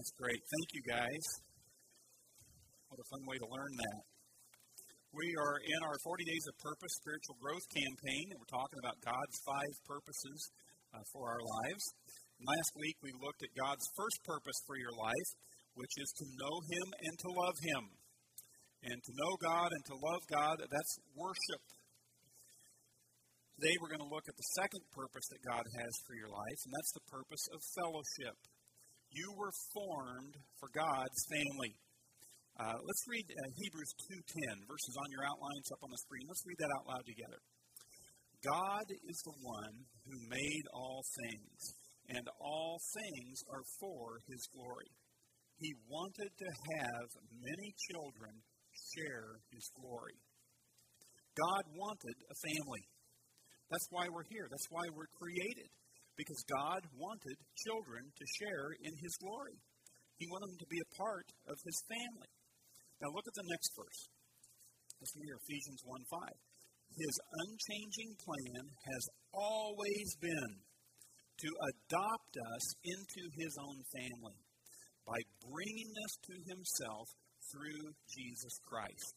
That's great. Thank you, guys. What a fun way to learn that. We are in our 40 Days of Purpose spiritual growth campaign, and we're talking about God's five purposes uh, for our lives. Last week, we looked at God's first purpose for your life, which is to know Him and to love Him. And to know God and to love God, that's worship. Today, we're going to look at the second purpose that God has for your life, and that's the purpose of fellowship. You were formed for God's family. Uh, let's read uh, Hebrews 2.10, verses on your outlines up on the screen. Let's read that out loud together. God is the one who made all things, and all things are for his glory. He wanted to have many children share his glory. God wanted a family. That's why we're here. That's why we're created because God wanted children to share in his glory. He wanted them to be a part of his family. Now look at the next verse. Listen here, Ephesians 1 5. His unchanging plan has always been to adopt us into his own family by bringing us to himself through Jesus Christ.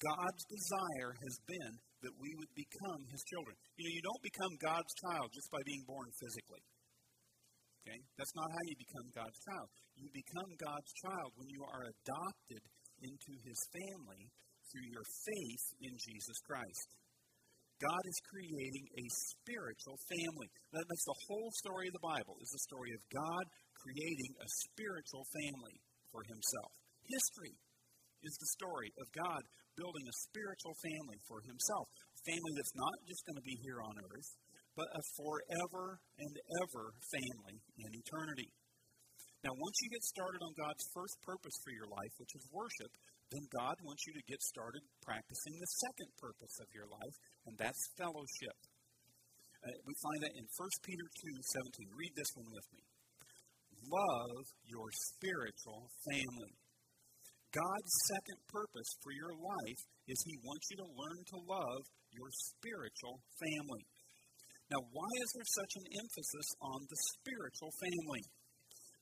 God's desire has been that we would become his children. You know, you don't become God's child just by being born physically. Okay? That's not how you become God's child. You become God's child when you are adopted into his family through your faith in Jesus Christ. God is creating a spiritual family. That's the whole story of the Bible, is the story of God creating a spiritual family for himself. History is the story of God building a spiritual family for himself. A family that's not just going to be here on earth, but a forever and ever family in eternity. Now, once you get started on God's first purpose for your life, which is worship, then God wants you to get started practicing the second purpose of your life, and that's fellowship. Uh, we find that in 1 Peter 2 17. Read this one with me. Love your spiritual family. God's second purpose for your life is He wants you to learn to love your spiritual family. Now, why is there such an emphasis on the spiritual family?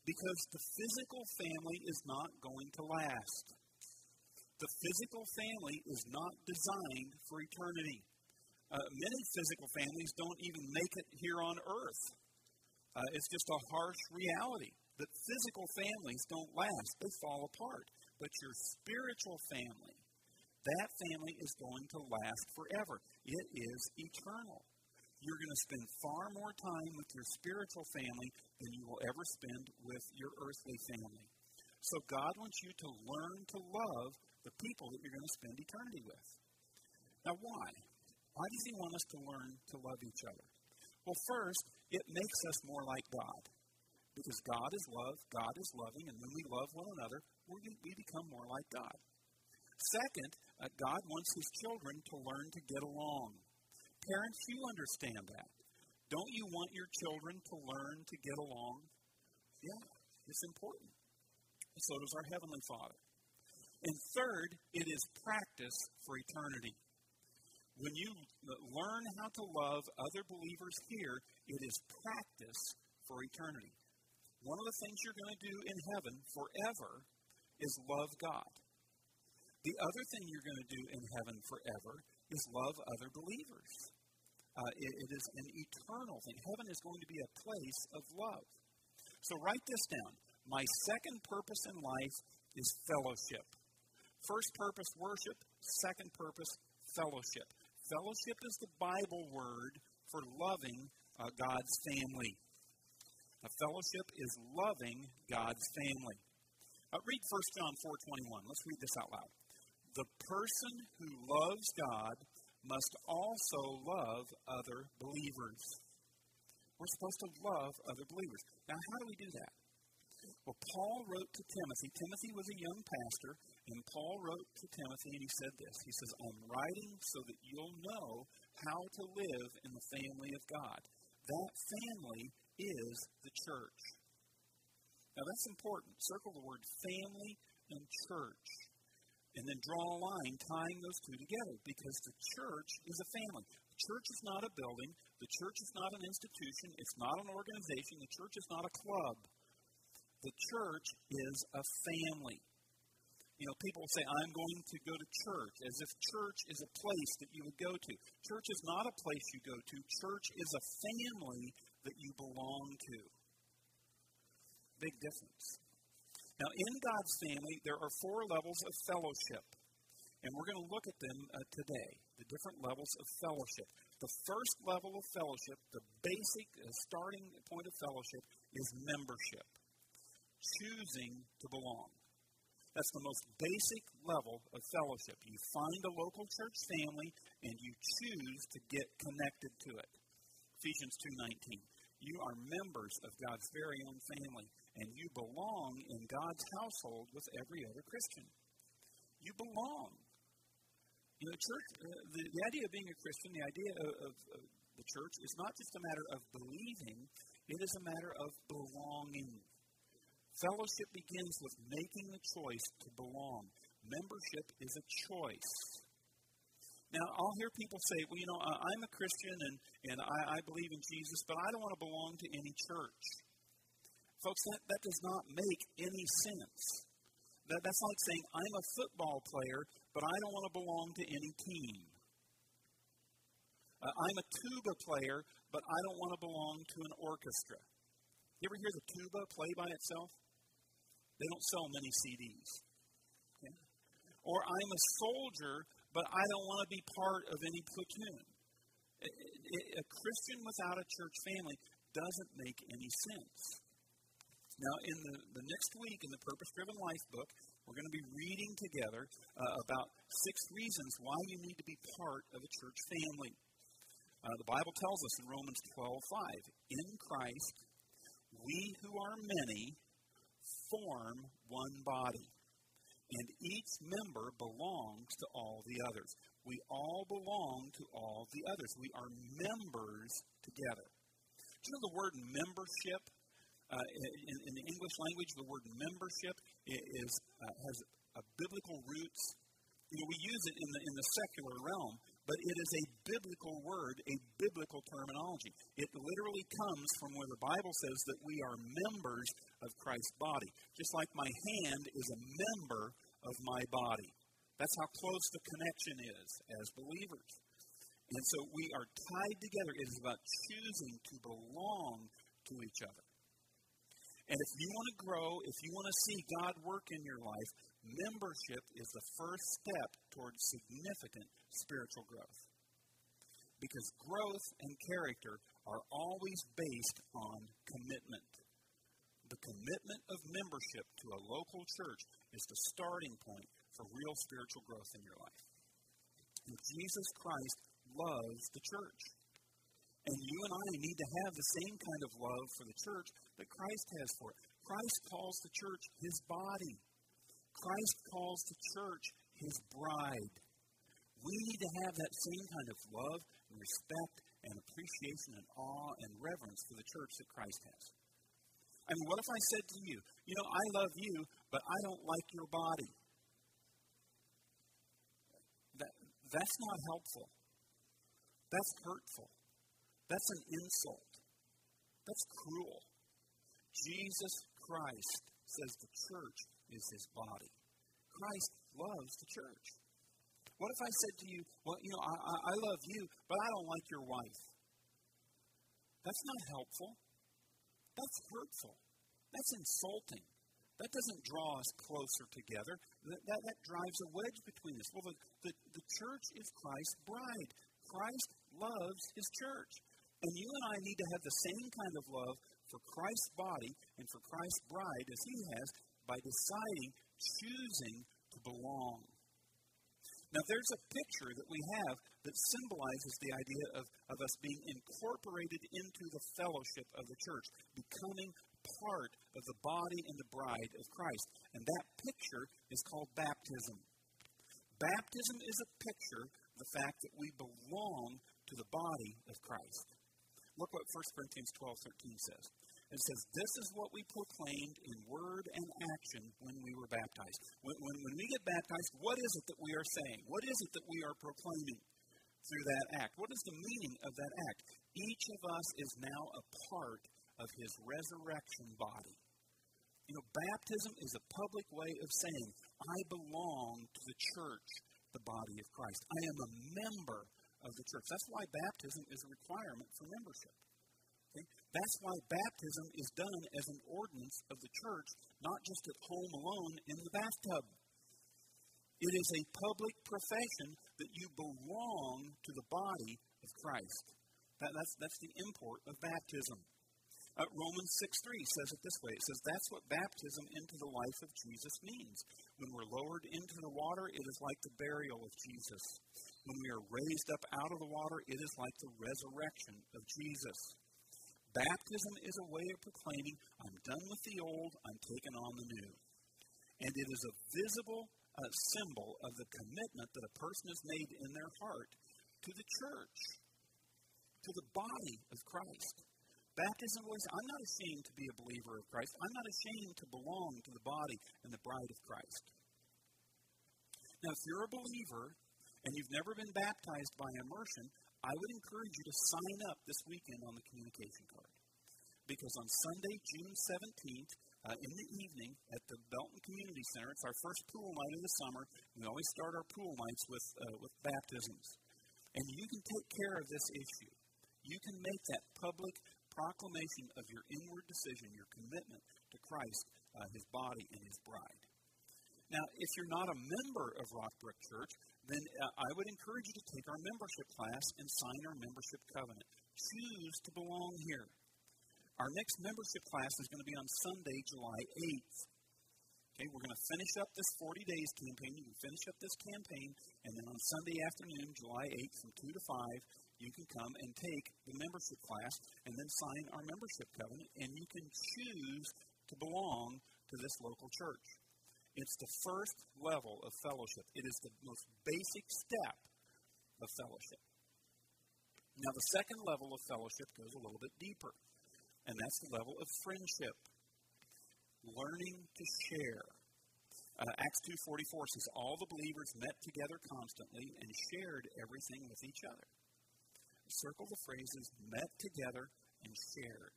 Because the physical family is not going to last. The physical family is not designed for eternity. Uh, many physical families don't even make it here on earth. Uh, it's just a harsh reality that physical families don't last, they fall apart. But your spiritual family, that family is going to last forever. It is eternal. You're going to spend far more time with your spiritual family than you will ever spend with your earthly family. So God wants you to learn to love the people that you're going to spend eternity with. Now, why? Why does He want us to learn to love each other? Well, first, it makes us more like God. Because God is love, God is loving, and when we love one another, we become more like God. Second, uh, God wants his children to learn to get along. Parents, you understand that. Don't you want your children to learn to get along? Yeah, it's important. So does our Heavenly Father. And third, it is practice for eternity. When you learn how to love other believers here, it is practice for eternity. One of the things you're going to do in heaven forever is love God. The other thing you're going to do in heaven forever is love other believers. Uh, it, it is an eternal thing. Heaven is going to be a place of love. So write this down. My second purpose in life is fellowship. First purpose, worship. Second purpose, fellowship. Fellowship is the Bible word for loving uh, God's family. A fellowship is loving God's family. Uh, read 1 John 4.21. Let's read this out loud. The person who loves God must also love other believers. We're supposed to love other believers. Now, how do we do that? Well, Paul wrote to Timothy. Timothy was a young pastor, and Paul wrote to Timothy, and he said this. He says, I'm writing so that you'll know how to live in the family of God. That family is the church. Now that's important. Circle the word family and church. And then draw a line tying those two together because the church is a family. The church is not a building. The church is not an institution. It's not an organization. The church is not a club. the church is a family. You know, people say, I'm going to go to church, as if church is a place that you would go to. Church is not a place you go to, church is a family that you belong to. Big difference. Now, in God's family, there are four levels of fellowship. And we're going to look at them uh, today, the different levels of fellowship. The first level of fellowship, the basic uh, starting point of fellowship, is membership, choosing to belong. That's the most basic level of fellowship. You find a local church family and you choose to get connected to it. Ephesians 2:19. You are members of God's very own family and you belong in God's household with every other Christian. You belong. You know, church, uh, the, the idea of being a Christian, the idea of, of, of the church is not just a matter of believing, it is a matter of belonging. Fellowship begins with making the choice to belong. Membership is a choice. Now, I'll hear people say, well, you know, I'm a Christian and, and I, I believe in Jesus, but I don't want to belong to any church. Folks, that, that does not make any sense. That, that's like saying, I'm a football player, but I don't want to belong to any team. Uh, I'm a tuba player, but I don't want to belong to an orchestra. You ever hear the tuba play by itself? They don't sell many CDs. Okay? Or I'm a soldier, but I don't want to be part of any platoon. A Christian without a church family doesn't make any sense. Now, in the, the next week in the Purpose Driven Life book, we're going to be reading together uh, about six reasons why you need to be part of a church family. Uh, the Bible tells us in Romans 12:5, in Christ, we who are many form one body, and each member belongs to all the others. We all belong to all the others. We are members together. Do you know the word membership? Uh, in, in, the English language, the word membership is, uh, has a biblical roots. You know, we use it in the, in the secular realm, but it is a biblical word, a biblical terminology. It literally comes from where the Bible says that we are members of Christ's body. Just like my hand is a member of my body. That's how close the connection is as believers. And so we are tied together. It is about choosing to belong to each other. And if you want to grow, if you want to see God work in your life, membership is the first step towards significant spiritual growth. Because growth and character are always based on commitment. The commitment of membership to a local church is the starting point for real spiritual growth in your life. And Jesus Christ loves the church. And you and I need to have the same kind of love for the church that Christ has for it. Christ calls the church his body. Christ calls the church his bride. We need to have that same kind of love and respect and appreciation and awe and reverence for the church that Christ has. I mean, what if I said to you, you know, I love you, but I don't like your body? That, that's not helpful. That's hurtful. That's an insult. That's cruel. Jesus Christ says the church is his body. Christ loves the church. What if I said to you, well, you know, I, I love you, but I don't like your wife? That's not helpful. That's hurtful. That's insulting. That doesn't draw us closer together. That, that, that drives a wedge between us. Well, the, the, the church is Christ's bride. Christ loves his church. And you and I need to have the same kind of love for Christ's body and for Christ's bride as he has by deciding, choosing to belong. Now, there's a picture that we have that symbolizes the idea of, of us being incorporated into the fellowship of the church, becoming part of the body and the bride of Christ. And that picture is called baptism. Baptism is a picture of the fact that we belong to the body of Christ. Look what 1 Corinthians 12 13 says. It says, This is what we proclaimed in word and action when we were baptized. When, when, when we get baptized, what is it that we are saying? What is it that we are proclaiming through that act? What is the meaning of that act? Each of us is now a part of his resurrection body. You know, baptism is a public way of saying, I belong to the church, the body of Christ. I am a member of the church. That's why baptism is a requirement for membership. That's why baptism is done as an ordinance of the church, not just at home alone in the bathtub. It is a public profession that you belong to the body of Christ. That, that's, that's the import of baptism. Uh, Romans 6 3 says it this way it says, That's what baptism into the life of Jesus means. When we're lowered into the water, it is like the burial of Jesus. When we are raised up out of the water, it is like the resurrection of Jesus. Baptism is a way of proclaiming, I'm done with the old, I'm taking on the new. And it is a visible uh, symbol of the commitment that a person has made in their heart to the church, to the body of Christ. Baptism was, I'm not ashamed to be a believer of Christ. I'm not ashamed to belong to the body and the bride of Christ. Now, if you're a believer and you've never been baptized by immersion, I would encourage you to sign up this weekend on the communication card. Because on Sunday, June 17th, uh, in the evening at the Belton Community Center, it's our first pool night of the summer. We always start our pool nights with, uh, with baptisms. And you can take care of this issue. You can make that public proclamation of your inward decision, your commitment to Christ, uh, his body, and his bride. Now, if you're not a member of Rockbrook Church, then uh, I would encourage you to take our membership class and sign our membership covenant. Choose to belong here. Our next membership class is going to be on Sunday, July 8th. Okay, we're going to finish up this 40 days campaign. You can finish up this campaign, and then on Sunday afternoon, July 8th, from 2 to 5, you can come and take the membership class and then sign our membership covenant, and you can choose to belong to this local church. It's the first level of fellowship, it is the most basic step of fellowship. Now, the second level of fellowship goes a little bit deeper, and that's the level of friendship, learning to share. Uh, Acts 2.44 says, All the believers met together constantly and shared everything with each other circle the phrases met together and shared.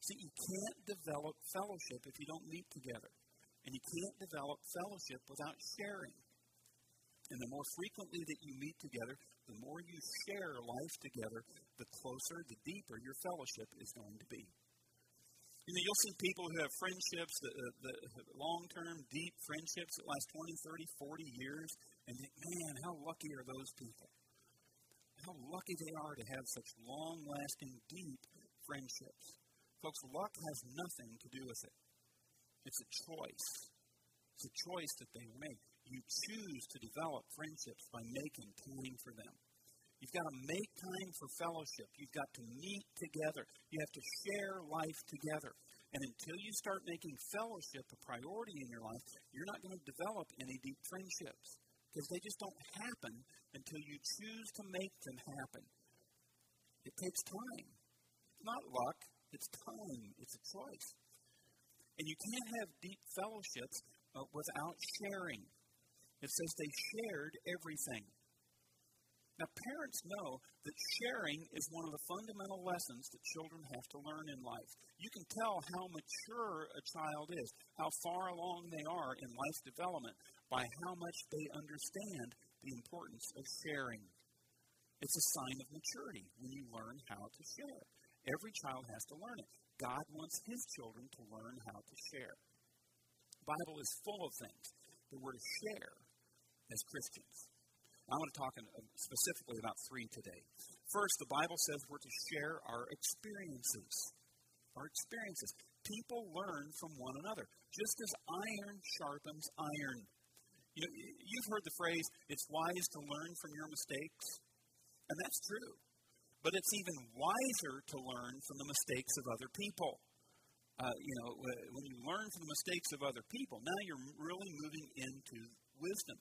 See, you can't develop fellowship if you don't meet together. And you can't develop fellowship without sharing. And the more frequently that you meet together, the more you share life together, the closer, the deeper your fellowship is going to be. You know, you'll see people who have friendships, the, uh, the, the long term, deep friendships that last 20, 30, 40 years, and think, man, how lucky are those people? how lucky they are to have such long lasting, deep friendships. Folks, luck has nothing to do with it. It's a choice. It's a choice that they make. You choose to develop friendships by making time for them. You've got to make time for fellowship. You've got to meet together. You have to share life together. And until you start making fellowship a priority in your life, you're not going to develop any deep friendships because they just don't happen until you choose to make them happen. It takes time. It's not luck, it's time, it's a choice. And you can't have deep fellowships uh, without sharing. It says they shared everything. Now, parents know that sharing is one of the fundamental lessons that children have to learn in life. You can tell how mature a child is, how far along they are in life development, by how much they understand the importance of sharing. It's a sign of maturity when you learn how to share. Every child has to learn it. God wants his children to learn how to share. The Bible is full of things that we're to share as Christians. I want to talk uh, specifically about three today. First, the Bible says we're to share our experiences. Our experiences. People learn from one another, just as iron sharpens iron. You you've heard the phrase, it's wise to learn from your mistakes. And that's true. But it's even wiser to learn from the mistakes of other people. Uh, you know, when you learn from the mistakes of other people, now you're really moving into wisdom.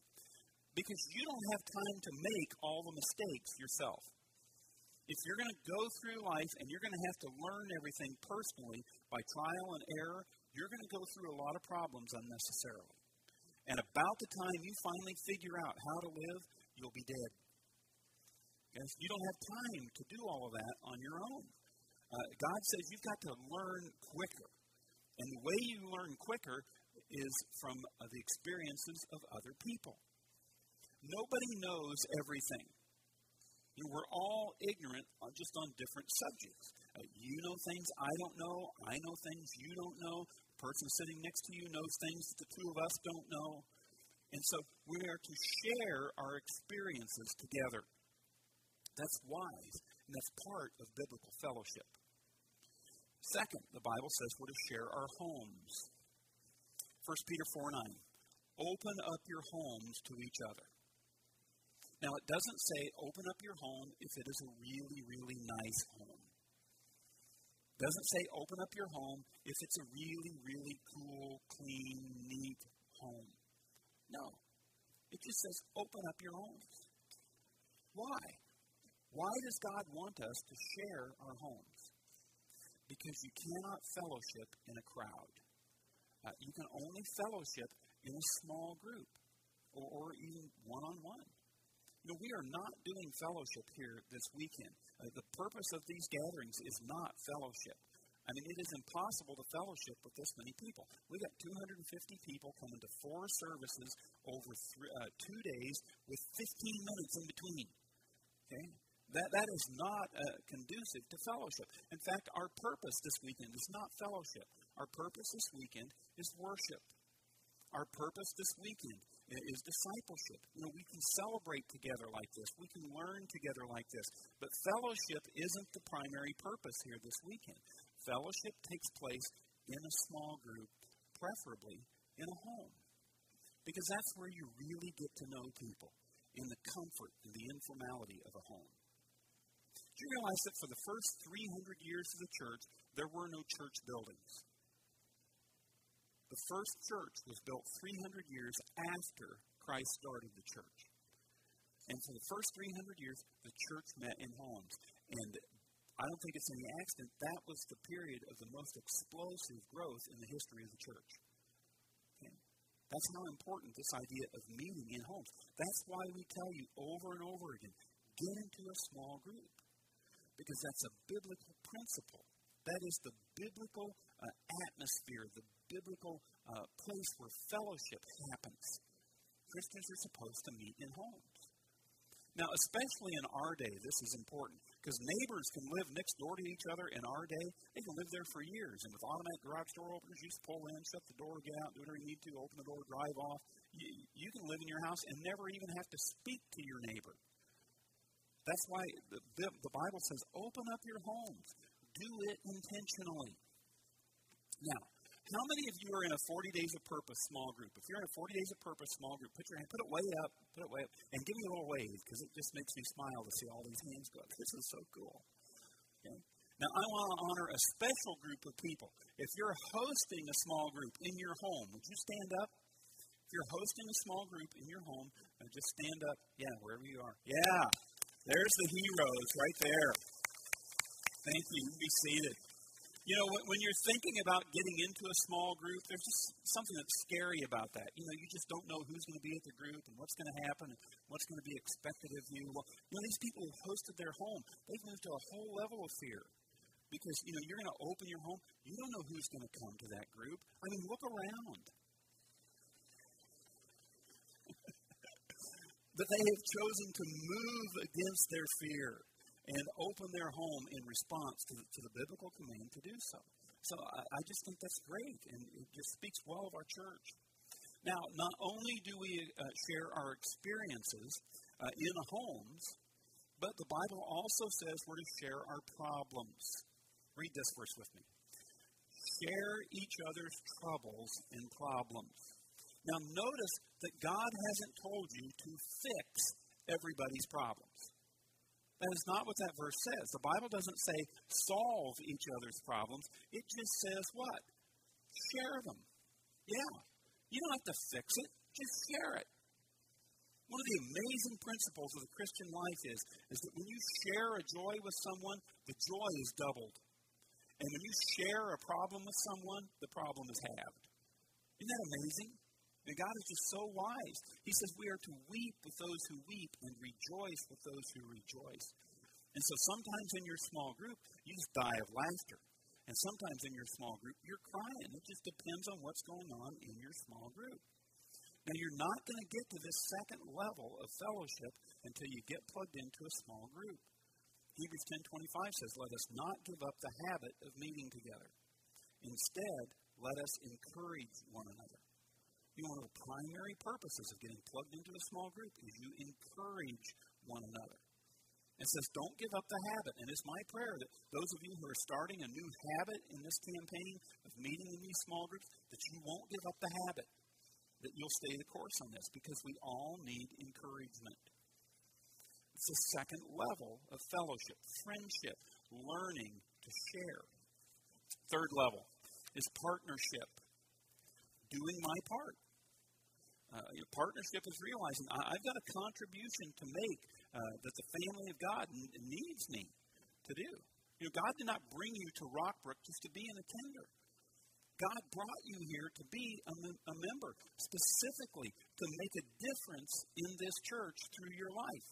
Because you don't have time to make all the mistakes yourself. If you're going to go through life and you're going to have to learn everything personally by trial and error, you're going to go through a lot of problems unnecessarily. And about the time you finally figure out how to live, you'll be dead. Yes, you don't have time to do all of that on your own. Uh, God says you've got to learn quicker. And the way you learn quicker is from uh, the experiences of other people. Nobody knows everything. You know, we're all ignorant on, just on different subjects. Uh, you know things I don't know. I know things you don't know. The person sitting next to you knows things that the two of us don't know. And so we are to share our experiences together. That's wise, and that's part of biblical fellowship. Second, the Bible says we're to share our homes. 1 Peter 4 9. Open up your homes to each other. Now, it doesn't say open up your home if it is a really, really nice home. It doesn't say open up your home if it's a really, really cool, clean, neat home. No. It just says open up your homes. Why? Why does God want us to share our homes? Because you cannot fellowship in a crowd. Uh, you can only fellowship in a small group or, or even one on one. You know, we are not doing fellowship here this weekend. Uh, the purpose of these gatherings is not fellowship. I mean, it is impossible to fellowship with this many people. We got 250 people coming to four services over three, uh, two days with 15 minutes in between. Okay? That, that is not uh, conducive to fellowship. In fact, our purpose this weekend is not fellowship. Our purpose this weekend is worship. Our purpose this weekend is discipleship. You know, we can celebrate together like this. We can learn together like this. But fellowship isn't the primary purpose here this weekend. Fellowship takes place in a small group, preferably in a home. Because that's where you really get to know people, in the comfort and the informality of a home. You realize that for the first 300 years of the church, there were no church buildings? The first church was built 300 years after Christ started the church. And for the first 300 years, the church met in homes. And I don't think it's any accident, that was the period of the most explosive growth in the history of the church. Okay? That's how important this idea of meeting in homes. That's why we tell you over and over again get into a small group. Because that's a biblical principle. That is the biblical uh, atmosphere, the biblical uh, place where fellowship happens. Christians are supposed to meet in homes. Now, especially in our day, this is important because neighbors can live next door to each other in our day. They can live there for years. And with automatic garage door openers, you just pull in, shut the door, get out, do whatever you need to, open the door, drive off. You, you can live in your house and never even have to speak to your neighbor. That's why the, the Bible says, open up your homes. Do it intentionally. Now, how many of you are in a 40 Days of Purpose small group? If you're in a 40 Days of Purpose small group, put your hand, put it way up, put it way up, and give me a little wave because it just makes me smile to see all these hands go up. This is so cool. Okay? Now, I want to honor a special group of people. If you're hosting a small group in your home, would you stand up? If you're hosting a small group in your home, uh, just stand up. Yeah, wherever you are. Yeah, there's the heroes right there. Thank you. Be seated. You know, when, you're thinking about getting into a small group, there's just something that's scary about that. You know, you just don't know who's going to be at the group and what's going to happen and what's going to be expected of you. Well, you know, these people who hosted their home, they've moved to a whole level of fear because, you know, you're going to open your home. You don't know who's going to come to that group. I mean, look around. But they have chosen to move against their fear and open their home in response to the, to the biblical command to do so. So I, I, just think that's great, and it just speaks well of our church. Now, not only do we uh, share our experiences uh, in homes, but the Bible also says we're to share our problems. Read this verse with me. Share each other's troubles and problems. Now, notice that God hasn't told you to fix everybody's problems. That is not what that verse says. The Bible doesn't say solve each other's problems. It just says what? Share them. Yeah. You don't have to fix it, just share it. One of the amazing principles of the Christian life is, is that when you share a joy with someone, the joy is doubled. And when you share a problem with someone, the problem is halved. Isn't that amazing? And God is just so wise. He says we are to weep with those who weep and rejoice with those who rejoice. And so sometimes in your small group, you just die of laughter. And sometimes in your small group, you're crying. It just depends on what's going on in your small group. Now, you're not going to get to this second level of fellowship until you get plugged into a small group. Hebrews 10:25 says, "Let us not give up the habit of meeting together. Instead, let us encourage one another." One of the primary purposes of getting plugged into a small group is you encourage one another. It says, don't give up the habit. And it's my prayer that those of you who are starting a new habit in this campaign of meeting in these small groups, that you won't give up the habit, that you'll stay the course on this because we all need encouragement. It's the second level of fellowship, friendship, learning to share. Third level is partnership, doing my part. Uh, partnership is realizing I, have got a contribution to make uh, that the family of God needs me to do. You know, God did not bring you to Rockbrook just to be an attender. God brought you here to be a, a member, specifically to make a difference in this church through your life.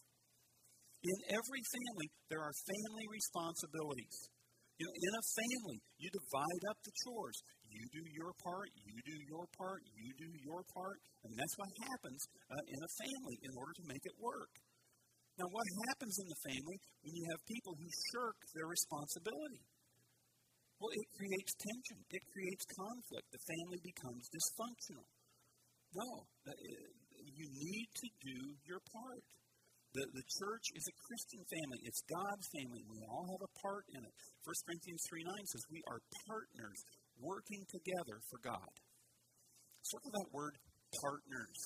In every family, there are family responsibilities. You know, in a family, you divide up the chores. You do your part, you do your part, you do your part. and that's what happens uh, in a family in order to make it work. Now, what happens in the family when you have people who shirk their responsibility? Well, it creates tension, it creates conflict. The family becomes dysfunctional. No, uh, you need to do your part. The, the church is a Christian family. It's God's family. We all have a part in it. 1 Corinthians 3 9 says we are partners working together for God. Circle that word partners.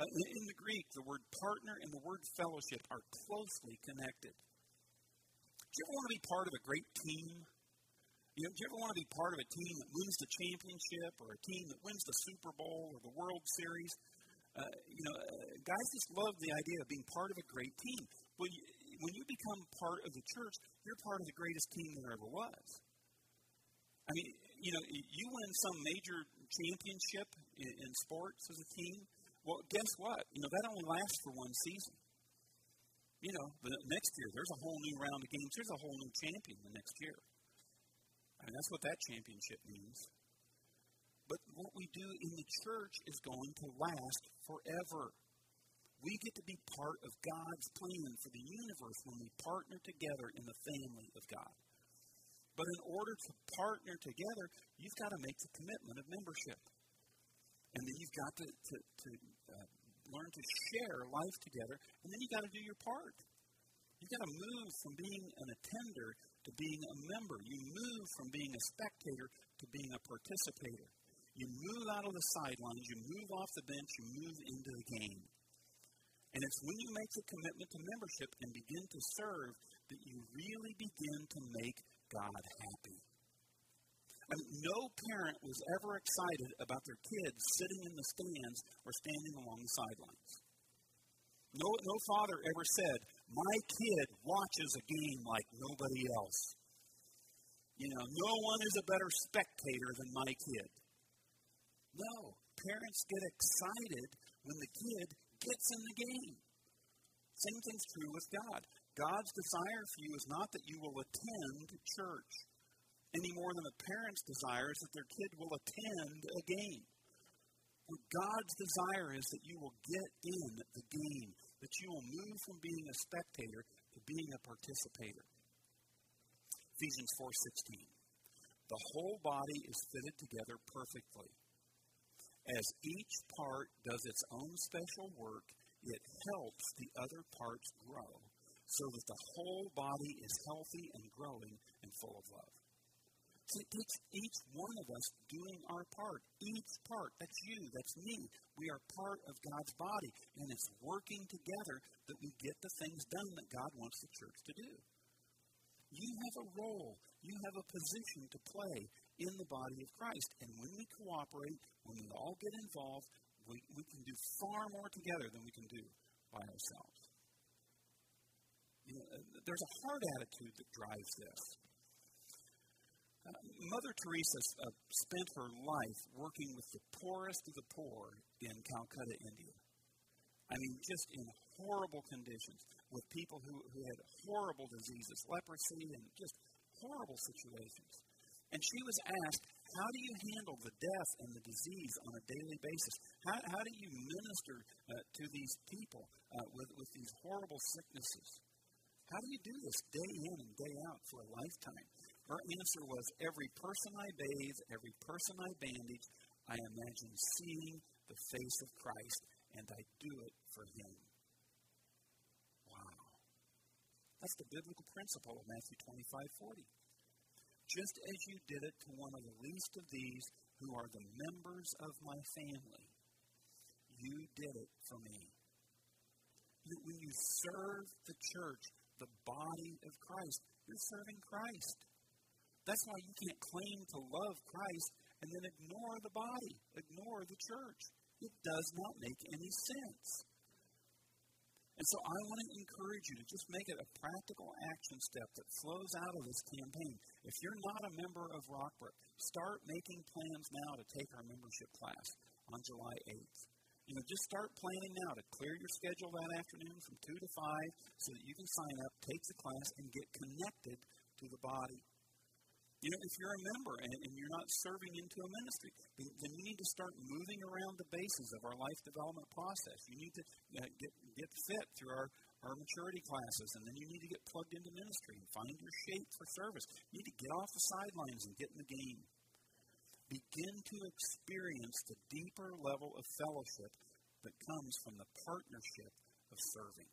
Uh, in the Greek, the word partner and the word fellowship are closely connected. Do you ever want to be part of a great team? You know, do you ever want to be part of a team that wins the championship or a team that wins the Super Bowl or the World Series? Uh, you know, uh, guys just love the idea of being part of a great team. Well, you, when you become part of the church, you're part of the greatest team there ever was. I mean, you know, you win some major championship in, in sports as a team. Well, guess what? You know, that only lasts for one season. You know, the next year, there's a whole new round of games. There's a whole new champion the next year. I mean, that's what that championship means. But what we do in the church is going to last forever. We get to be part of God's plan for the universe when we partner together in the family of God. But in order to partner together, you've got to make the commitment of membership. And then you've got to, to, to uh, learn to share life together, and then you've got to do your part. You've got to move from being an attender to being a member. You move from being a spectator to being a participator. You move out of the sidelines, you move off the bench, you move into the game. And it's when you make the commitment to membership and begin to serve that you really begin to make God happy. I mean, no parent was ever excited about their kids sitting in the stands or standing along the sidelines. No, no father ever said, My kid watches a game like nobody else. You know, no one is a better spectator than my kid. No, parents get excited when the kid gets in the game. Same thing's true with God. God's desire for you is not that you will attend church any more than a parent's desire is that their kid will attend a game. What God's desire is that you will get in the game, that you will move from being a spectator to being a participator. Ephesians 4:16. The whole body is fitted together perfectly as each part does its own special work, it helps the other parts grow so that the whole body is healthy and growing and full of love. So it takes each one of us doing our part. Each part. That's you. That's me. We are part of God's body. And it's working together that we get the things done that God wants the church to do. You have a role. You have a position to play in the body of Christ. And when we cooperate, when we all get involved, we, we can do far more together than we can do by ourselves. You know, uh, there's a hard attitude that drives this. Uh, Mother Teresa uh, spent her life working with the poorest of the poor in Calcutta, India. I mean, just in horrible conditions, with people who, who had horrible diseases, leprosy, and just horrible situations. And she was asked, How do you handle the death and the disease on a daily basis? How, how do you minister uh, to these people uh, with, with these horrible sicknesses? How do you do this day in and day out for a lifetime? Her answer was Every person I bathe, every person I bandage, I imagine seeing the face of Christ, and I do it for him. Wow. That's the biblical principle of Matthew 25 40 just as you did it to one of the least of these who are the members of my family, you did it for me. When you serve the church, the body of Christ, you're serving Christ. That's why you can't claim to love Christ and then ignore the body, ignore the church. It does not make any sense. And so I want to encourage you to just make it a practical action step that flows out of this campaign. If you're not a member of Rockbrook, start making plans now to take our membership class on July 8th. You know, just start planning now to clear your schedule that afternoon from 2 to 5 so that you can sign up, take the class, and get connected to the body. You know, if you're a member and, and, you're not serving into a ministry, then you need to start moving around the bases of our life development process. You need to uh, get, get fit through our, our maturity classes, and then you need to get plugged into ministry and find your shape for service. You need to get off the sidelines and get in the game. Begin to experience the deeper level of fellowship that comes from the partnership of serving.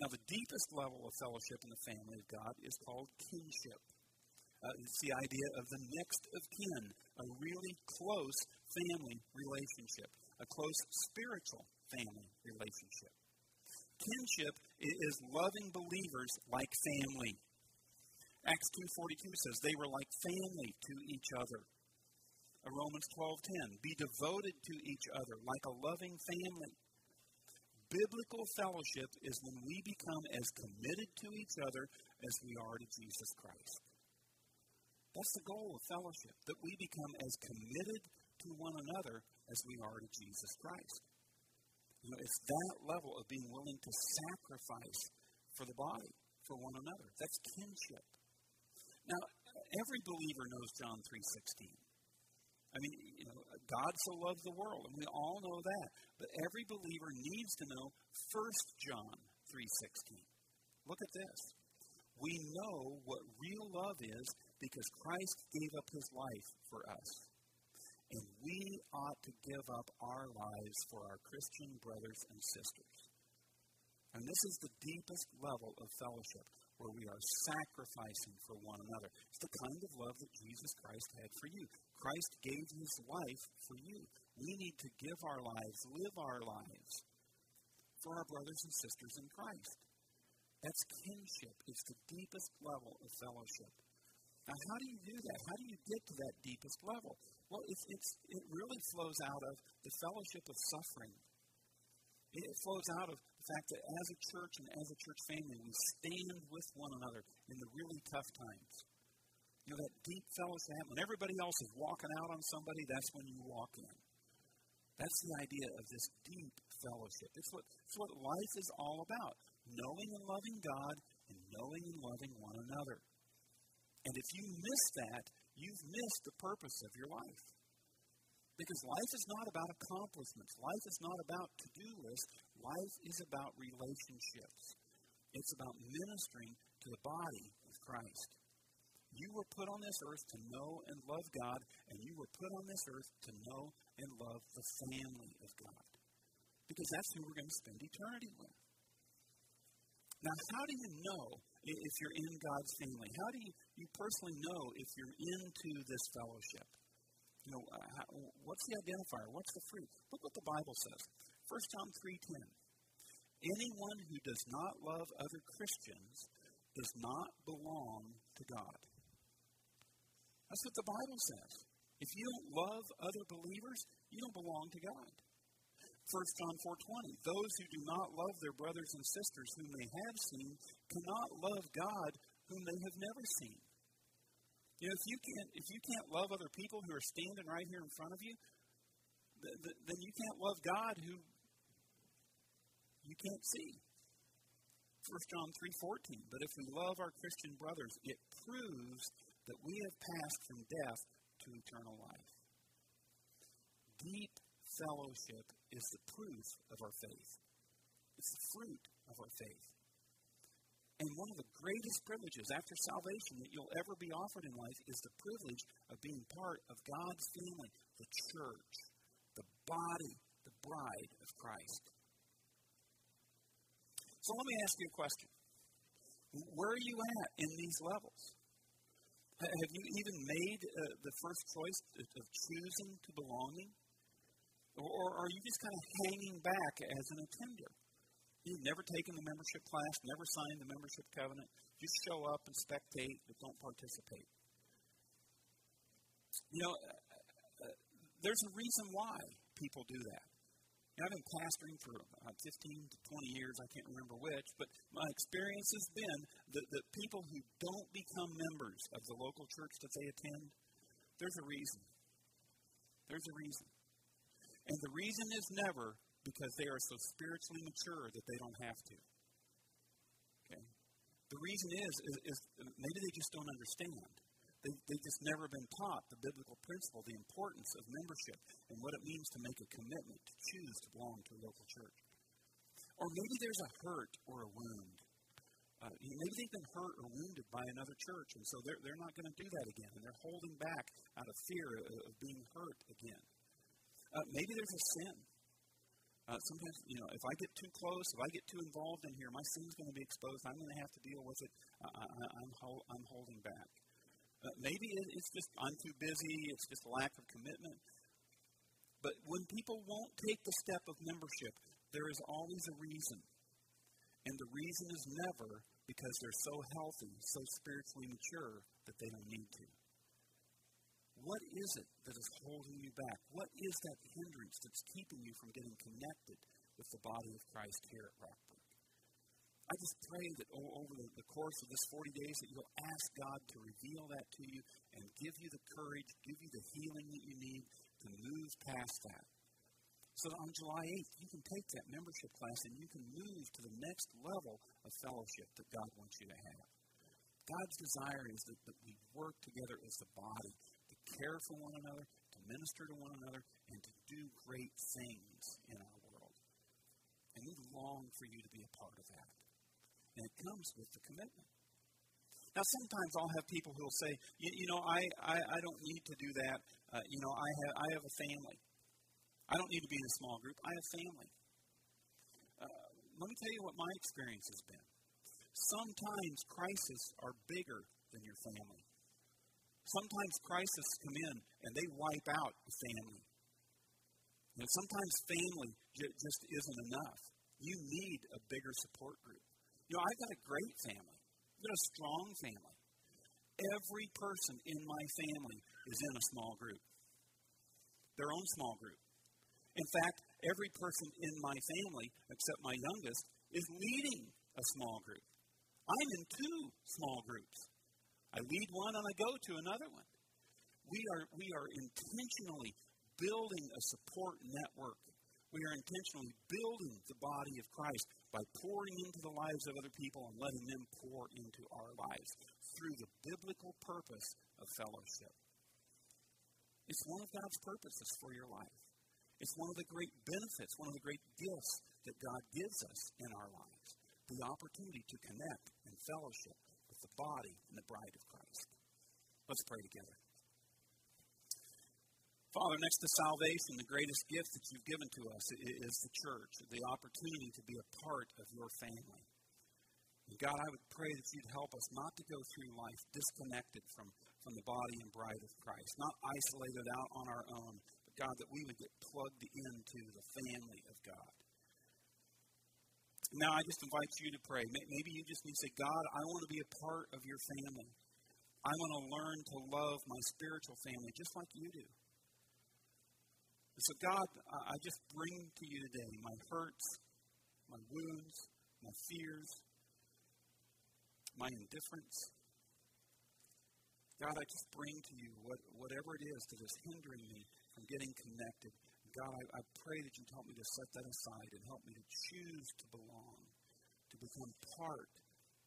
Now, the deepest level of fellowship in the family of God is called kinship. Uh, it's the idea of the next of kin, a really close family relationship, a close spiritual family relationship. Kinship is loving believers like family. Acts 2.42 says they were like family to each other. Uh, Romans 12.10, be devoted to each other like a loving family. Biblical fellowship is when we become as committed to each other as we are to Jesus Christ. That's the goal of fellowship, that we become as committed to one another as we are to Jesus Christ. You know, it's that level of being willing to sacrifice for the body, for one another. That's kinship. Now, every believer knows John 3.16. I mean, you know, God so loved the world, and we all know that. But every believer needs to know 1 John 3.16. Look at this. We know what real love is because Christ gave up his life for us. And we ought to give up our lives for our Christian brothers and sisters. And this is the deepest level of fellowship where we are sacrificing for one another. It's the kind of love that Jesus Christ had for you. Christ gave his life for you. We need to give our lives, live our lives for our brothers and sisters in Christ. That's kinship. It's the deepest level of fellowship. Now, how do you do that? How do you get to that deepest level? Well, it's, it's, it really flows out of the fellowship of suffering. It flows out of fact that as a church and as a church family, we stand with one another in the really tough times. You know, that deep fellowship, when everybody else is walking out on somebody, that's when you walk in. That's the idea of this deep fellowship. It's what, it's what life is all about knowing and loving God and knowing and loving one another. And if you miss that, you've missed the purpose of your life. Because life is not about accomplishments. Life is not about to do lists. Life is about relationships. It's about ministering to the body of Christ. You were put on this earth to know and love God, and you were put on this earth to know and love the family of God. Because that's who we're going to spend eternity with. Now, how do you know if you're in God's family? How do you, you personally know if you're into this fellowship? You know, uh, how, what's the identifier? What's the fruit? Look what the Bible says. 1 John 3.10. Anyone who does not love other Christians does not belong to God. That's what the Bible says. If you don't love other believers, you don't belong to God. 1 John 4:20 Those who do not love their brothers and sisters whom they have seen cannot love God whom they have never seen. You know, if you can't if you can't love other people who are standing right here in front of you, th- th- then you can't love God who you can't see. 1 John 3:14 But if we love our Christian brothers, it proves that we have passed from death to eternal life. Deep fellowship is the proof of our faith. It's the fruit of our faith. And one of the greatest privileges after salvation that you'll ever be offered in life is the privilege of being part of God's family, the church, the body, the bride of Christ. So let me ask you a question. Where are you at in these levels? Have you even made uh, the first choice of choosing to belonging? Or are you just kind of hanging back as an attender? You've never taken the membership class, never signed the membership covenant. Just show up and spectate, but don't participate. You know, uh, uh, there's a reason why people do that. I've been pastoring for uh, 15 to 20 years, I can't remember which, but my experience has been that, that people who don't become members of the local church that they attend, there's a reason. There's a reason. And the reason is never because they are so spiritually mature that they don't have to. Okay? The reason is, is, is maybe they just don't understand. They, they've just never been taught the biblical principle, the importance of membership, and what it means to make a commitment to choose to belong to a local church. Or maybe there's a hurt or a wound. Uh, maybe they've been hurt or wounded by another church, and so they're, they're not going to do that again, and they're holding back out of fear of, of being hurt again. Uh, maybe there's a sin. Uh, sometimes, you know, if I get too close, if I get too involved in here, my sin's going to be exposed. I'm going to have to deal with it. I, am ho- holding back. Maybe it's just I'm too busy, it's just a lack of commitment. But when people won't take the step of membership, there is always a reason. And the reason is never because they're so healthy, so spiritually mature that they don't need to. What is it that is holding you back? What is that hindrance that's keeping you from getting connected with the body of Christ here at Rockbrook? I just pray that over the course of this 40 days that you'll ask God to reveal that to you and give you the courage, give you the healing that you need to move past that. So that on July 8th, you can take that membership class and you can move to the next level of fellowship that God wants you to have. God's desire is that, that we work together as the body to care for one another, to minister to one another, and to do great things in our world. And we long for you to be a part of that. And it comes with the commitment. Now, sometimes I'll have people who will say, you, you know, I, I, I, don't need to do that. Uh, you know, I have, I have a family. I don't need to be in a small group. I have family. Uh, let me tell you what my experience has been. Sometimes crises are bigger than your family. Sometimes crises come in and they wipe out the family. And sometimes family j- just isn't enough. You need a bigger support group. You know, I've got a great family. I've got a strong family. Every person in my family is in a small group, their own small group. In fact, every person in my family, except my youngest, is leading a small group. I'm in two small groups. I lead one and I go to another one. We are, we are intentionally building a support network we are intentionally building the body of Christ by pouring into the lives of other people and letting them pour into our lives through the biblical purpose of fellowship. It's one of God's purposes for your life. It's one of the great benefits, one of the great gifts that God gives us in our lives the opportunity to connect and fellowship with the body and the bride of Christ. Let's pray together. Father, next to salvation, the greatest gift that you've given to us is the church, the opportunity to be a part of your family. And God, I would pray that you'd help us not to go through life disconnected from, from the body and bride of Christ, not isolated out on our own, but God, that we would get plugged into the family of God. Now, I just invite you to pray. Maybe you just need to say, God, I want to be a part of your family. I want to learn to love my spiritual family just like you do. And so, God, I just bring to you today my hurts, my wounds, my fears, my indifference. God, I just bring to you what, whatever it is that is hindering me from getting connected. God, I, I pray that you'd help me to set that aside and help me to choose to belong, to become part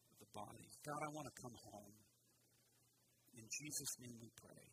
of the body. God, I want to come home. In Jesus' name we pray.